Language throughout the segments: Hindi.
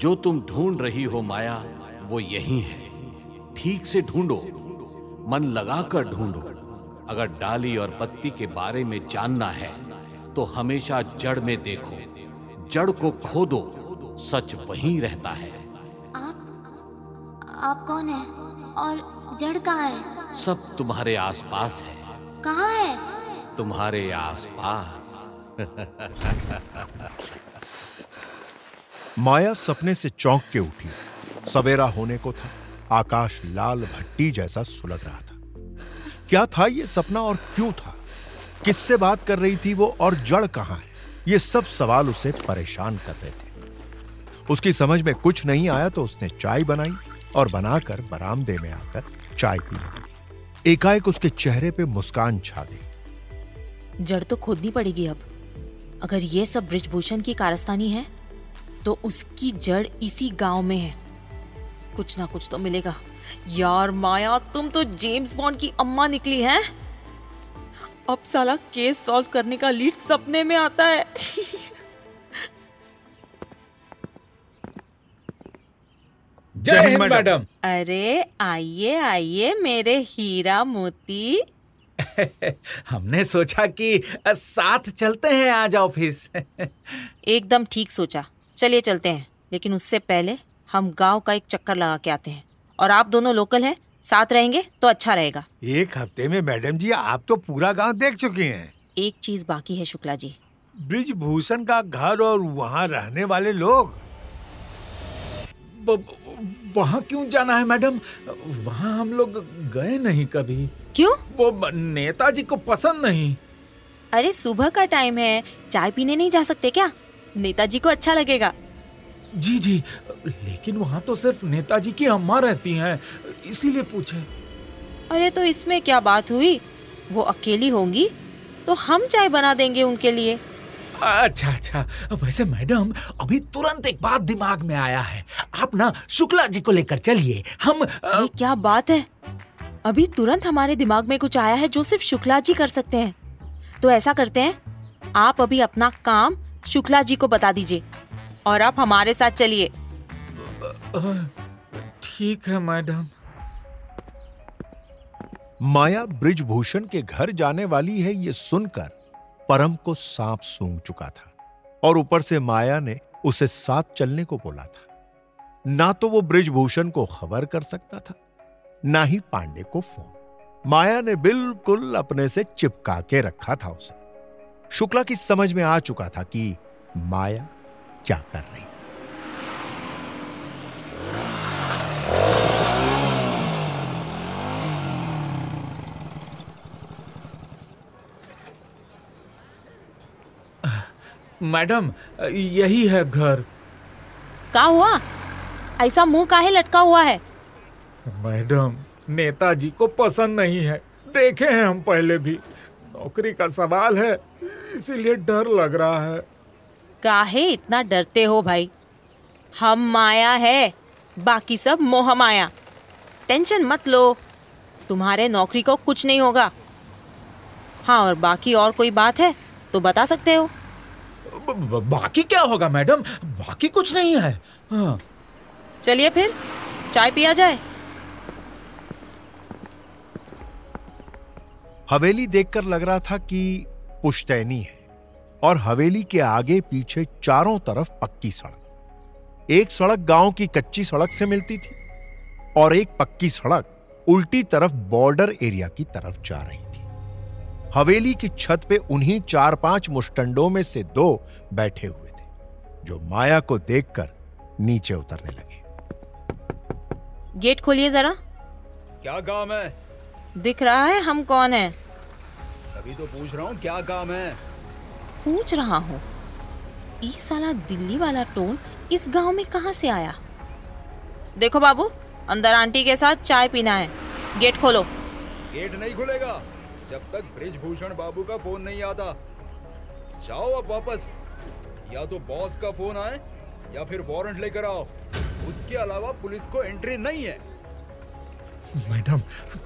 जो तुम ढूंढ रही हो माया वो यही है। ठीक से ढूंढो। मन लगाकर ढूंढो। अगर डाली और पत्ती के बारे में जानना है तो हमेशा जड़ में देखो। जड़ को खोदो। सच वहीं रहता है। आप आप कौन है? और जड़ कहाँ है? सब तुम्हारे आसपास है। कहाँ है? तुम्हारे आसपास। माया सपने से चौंक के उठी। सवेरा होने को था। आकाश लाल भट्टी जैसा सुलग रहा था। क्या था ये सपना और क्यों था? किससे बात कर रही थी वो और जड़ कहाँ है? ये सब सवाल उसे परेशान कर रहे थे। उसकी समझ में कुछ नहीं आया तो उसने चाय बनाई और बनाकर बरामदे में आकर चाय पी ली एकाएक उसके चेहरे पे मुस्कान छा गई। जड़ तो खोदनी पड़ेगी अब। अगर ये सब ब्रिजभूषण की कारस्तानी है तो उसकी जड़ इसी गाँव में है। कुछ ना कुछ तो मिलेगा। यार माया तुम तो जेम्स बॉन्ड की अम्मा निकली है। अब साला केस सॉल्व करने का लीड सपने में आता है। जय हिंद मैडम अरे आइए आइए मेरे हीरा मोती। हमने सोचा कि साथ चलते हैं आज ऑफ़िस। एकदम ठीक सोचा। चलिए चलते हैं। लेकिन उससे पहले हम गाँव का एक चक्कर लगा के आते हैं। और आप दोनों लोकल हैं साथ रहेंगे तो अच्छा रहेगा। एक हफ़्ते में मैडम जी आप तो पूरा गाँव देख चुके हैं। एक चीज़ बाकी है शुक्ला जी। ब्रिजभूषण का घर और वहाँ रहने वाले लोग। वहाँ क्यों जाना है मैडम? वहाँ हम लोग गए नहीं कभी। क्यों? वो नेताजी को पसंद नहीं। अरे सुबह का टाइम है चाय पीने नहीं जा सकते क्या? नेताजी को अच्छा लगेगा। जी जी। लेकिन वहाँ तो सिर्फ़ नेताजी की अम्मा रहती हैं इसीलिए पूछे। अरे तो इसमें क्या बात हुई? वो अकेली होंगी तो हम चाय बना देंगे उनके लिए। अच्छा अच्छा। वैसे मैडम अभी तुरंत एक बात दिमाग में आया है। आप ना शुक्ला जी को लेकर चलिए। हम अ, अरे क्या बात है? अभी तुरंत हमारे दिमाग में कुछ आया है जो सिर्फ़ शुक्ला जी कर सकते हैं। तो ऐसा करते हैं आप अभी अपना काम शुक्ला जी को बता दीजिए। और आप हमारे साथ चलिए। ठीक है मैडम। माया ब्रिजभूषण के घर जाने वाली है ये सुनकर परम को सांप सूंघ चुका था और ऊपर से माया ने उसे साथ चलने को बोला था। ना तो वो ब्रिजभूषण को खबर कर सकता था ना ही पांडे को फ़ोन। माया ने बिल्कुल अपने से चिपका के रखा था उसे। शुक्ला की समझ में आ चुका था कि माया क्या कर रही। मैडम यही है घर। का हुआ? ऐसा मुँह काहे लटका हुआ है? मैडम नेताजी को पसंद नहीं है। देखे हैं हम पहले भी। नौकरी का सवाल है। इसीलिए डर लग रहा है। काहे इतना डरते हो भाई? हम माया है बाकी सब मोह माया। टेंशन मत लो तुम्हारे नौकरी को कुछ नहीं होगा। हाँ और बाकी और कोई बात है तो बता सकते हो। बाकी क्या होगा मैडम? बाकी कुछ नहीं है। हाँ। चलिए फिर चाय पिया जाए। हवेली देखकर लग रहा था कि पुश्तैनी है और हवेली के आगे पीछे चारों तरफ़ पक्की सड़क। एक सड़क गाँव की कच्ची सड़क से मिलती थी और एक पक्की सड़क उल्टी तरफ़ बॉर्डर एरिया की तरफ़ जा रही थी। हवेली की छत पे उन्हीं चार पाँच मुस्टंडों में से दो बैठे हुए थे जो माया को देखकर नीचे उतरने लगे। गेट खोलिए जरा। क्या काम है? दिख रहा है हम कौन है? तभी तो पूछ रहा हूँ क्या काम है? पूछ रहा हूँ। ई साला दिल्ली वाला टोन इस गाँव में कहाँ से आया? देखो बाबू अंदर आंटी के साथ चाय पीना है। गेट खोलो। गेट नहीं खुलेगा। जब तक ब्रिजभूषण बाबू का फ़ोन नहीं आता। जाओ अब वापस। या तो बॉस का फ़ोन आए या फिर वारंट लेकर आओ। उसके अलावा पुलिस को एंट्री नहीं है। मैडम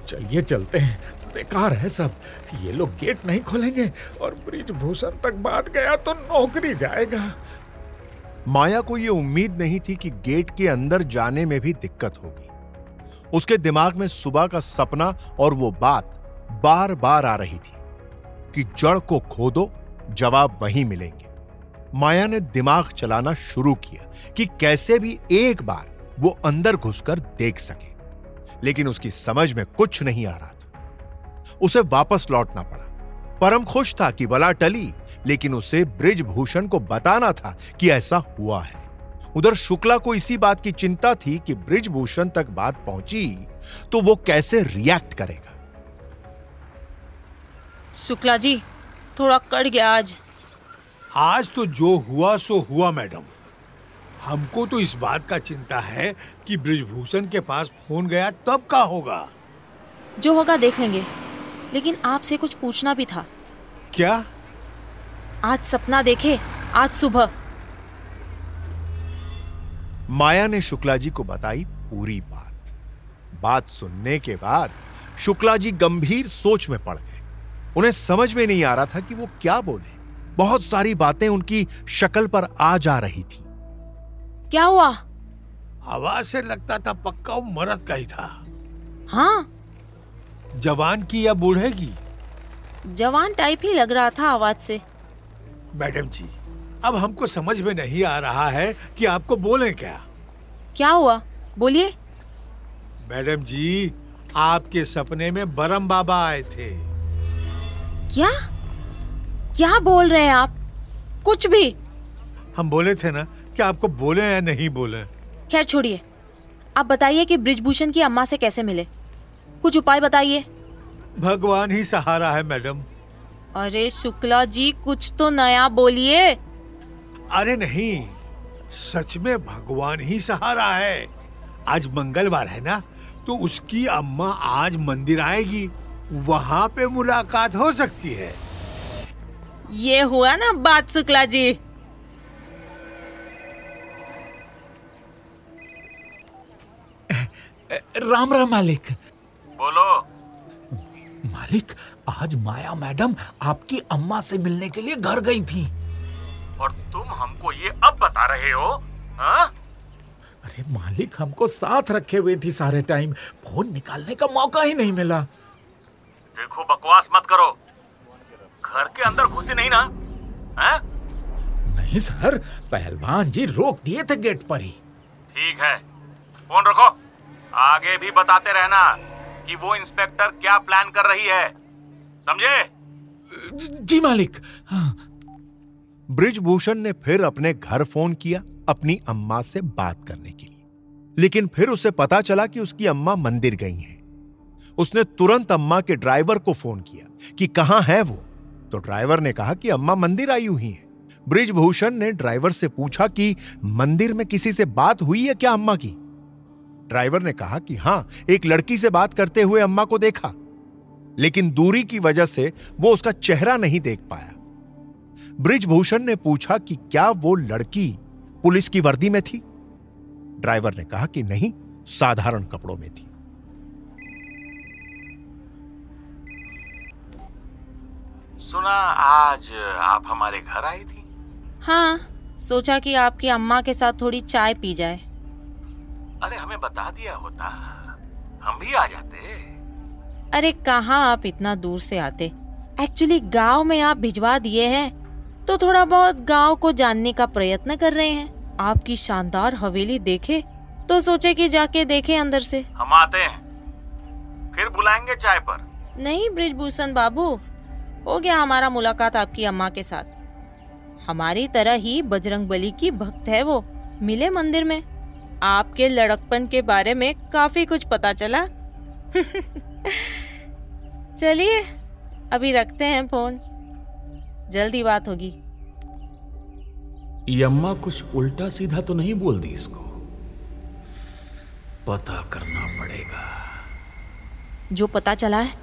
चलिए चलते हैं। बेकार है सब। ये लोग गेट नहीं खोलेंगे और ब्रिजभूषण तक बात गया तो नौकरी जाएगा। माया को यह उम्मीद नहीं थी कि गेट के अंदर जाने में भी दिक्कत होगी। उसके दिमाग में सुबह का सपना और वो बात बार बार आ रही थी कि जड़ को खोदो, जवाब वहीं मिलेंगे। माया ने दिमाग चलाना शुरू किया कि कैसे भी एक बार वो अंदर घुसकर देख सके। लेकिन उसकी समझ में कुछ नहीं आ रहा था। उसे वापस लौटना पड़ा। परम खुश था कि बला टली लेकिन उसे ब्रिजभूषण को बताना था कि ऐसा हुआ है। उधर शुक्ला को इसी बात की चिंता थी कि ब्रिजभूषण तक बात पहुँची तो वो कैसे रिएक्ट करेगा? शुक्ला जी थोड़ा कट गया आज। आज तो जो हुआ सो हुआ मैडम। हमको तो इस बात का चिंता है कि ब्रिजभूषण के पास फ़ोन गया तब का होगा? जो होगा देख लेंगे। लेकिन आपसे कुछ पूछना भी था। क्या? आज सपना देखे आज सुबह। माया ने शुक्ला जी को बताई पूरी बात। बात सुनने के बाद शुक्ला जी गंभीर सोच में पड़ गए। उन्हें समझ में नहीं आ रहा था कि वो क्या बोले। बहुत सारी बातें उनकी शक्ल पर आ जा रही थी। क्या हुआ? हवा से लगता था पक्का वो मरद का ही था। हाँ। जवान की या बूढ़े की? जवान टाइप ही लग रहा था आवाज़ से। मैडम जी अब हमको समझ में नहीं आ रहा है कि आपको बोले क्या। क्या हुआ? बोलिए। मैडम जी आपके सपने में बरम बाबा आए थे। क्या? क्या बोल रहे हैं आप? कुछ भी। हम बोले थे ना कि आपको बोले या नहीं बोले। खैर छोड़िए। आप बताइए कि ब्रिजभूषण की अम्मा से कैसे मिले। कुछ उपाय बताइए। भगवान ही सहारा है मैडम। अरे शुक्ला जी कुछ तो नया बोलिए। अरे नहीं सच में भगवान ही सहारा है। आज मंगलवार है ना तो उसकी अम्मा आज मंदिर आएगी। वहाँ पे मुलाकात हो सकती है। ये हुआ ना बात शुक्ला जी। राम राम मालिक। बोलो। मालिक आज माया मैडम आपकी अम्मा से मिलने के लिए घर गई थी। और तुम हमको ये अब बता रहे हो हाँ? अरे मालिक हमको साथ रखे हुए थी सारे टाइम। फ़ोन निकालने का मौका ही नहीं मिला। देखो बकवास मत करो। घर के अंदर घुसे नहीं ना हैं? नहीं सर पहलवान जी रोक दिए थे गेट पर ही। ठीक है फ़ोन रखो। आगे भी बताते रहना। कि वो इंस्पेक्टर क्या प्लान कर रही है। समझे? जी मालिक। हाँ, ब्रिजभूषण ने फिर अपने घर फ़ोन किया अपनी अम्मा से बात करने के लिए। लेकिन फिर उसे पता चला कि उसकी अम्मा मंदिर गई हैं। उसने तुरंत अम्मा के ड्राइवर को फ़ोन किया कि कहाँ है वो? तो ड्राइवर ने कहा कि अम्मा मंदिर आई हुई हैं। ब्रिजभूषण ने ड्राइवर से पूछा कि मंदिर में किसी से बात हुई है क्या अम्मा की? ड्राइवर ने कहा कि हाँ एक लड़की से बात करते हुए अम्मा को देखा लेकिन दूरी की वजह से वो उसका चेहरा नहीं देख पाया। ब्रिजभूषण ने पूछा कि क्या वो लड़की पुलिस की वर्दी में थी? ड्राइवर ने कहा कि नहीं साधारण कपड़ों में थी। सुना आज आप हमारे घर आई थी? हाँ सोचा कि आपकी अम्मा के साथ थोड़ी चाय पी जाए। अरे हमें बता दिया होता। हम भी आ जाते। अरे कहाँ आप इतना दूर से आते? एक्चुअली गाँव में आप भिजवा दिए हैं। तो थोड़ा बहुत गाँव को जानने का प्रयत्न कर रहे हैं। आपकी शानदार हवेली देखे तो सोचे कि जाके देखे अंदर से। हम आते हैं। फिर बुलाएँगे चाय पर। नहीं ब्रिजभूषण बाबू हो गया हमारा मुलाकात आपकी अम्मा के साथ। हमारी तरह ही बजरंग बली की भक्त है वो। मिले मंदिर में। आपके लड़कपन के बारे में काफ़ी कुछ पता चला। चलिए अभी रखते हैं फ़ोन। जल्दी बात होगी। यम्मा कुछ उल्टा सीधा तो नहीं बोल दी इसको? पता करना पड़ेगा। जो पता चला है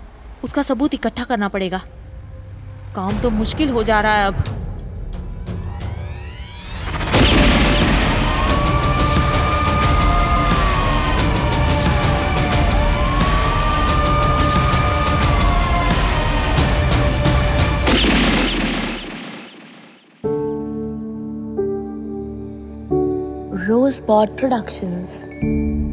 उसका सबूत इकट्ठा करना पड़ेगा। काम तो मुश्किल हो जा रहा है अब। Spot Productions.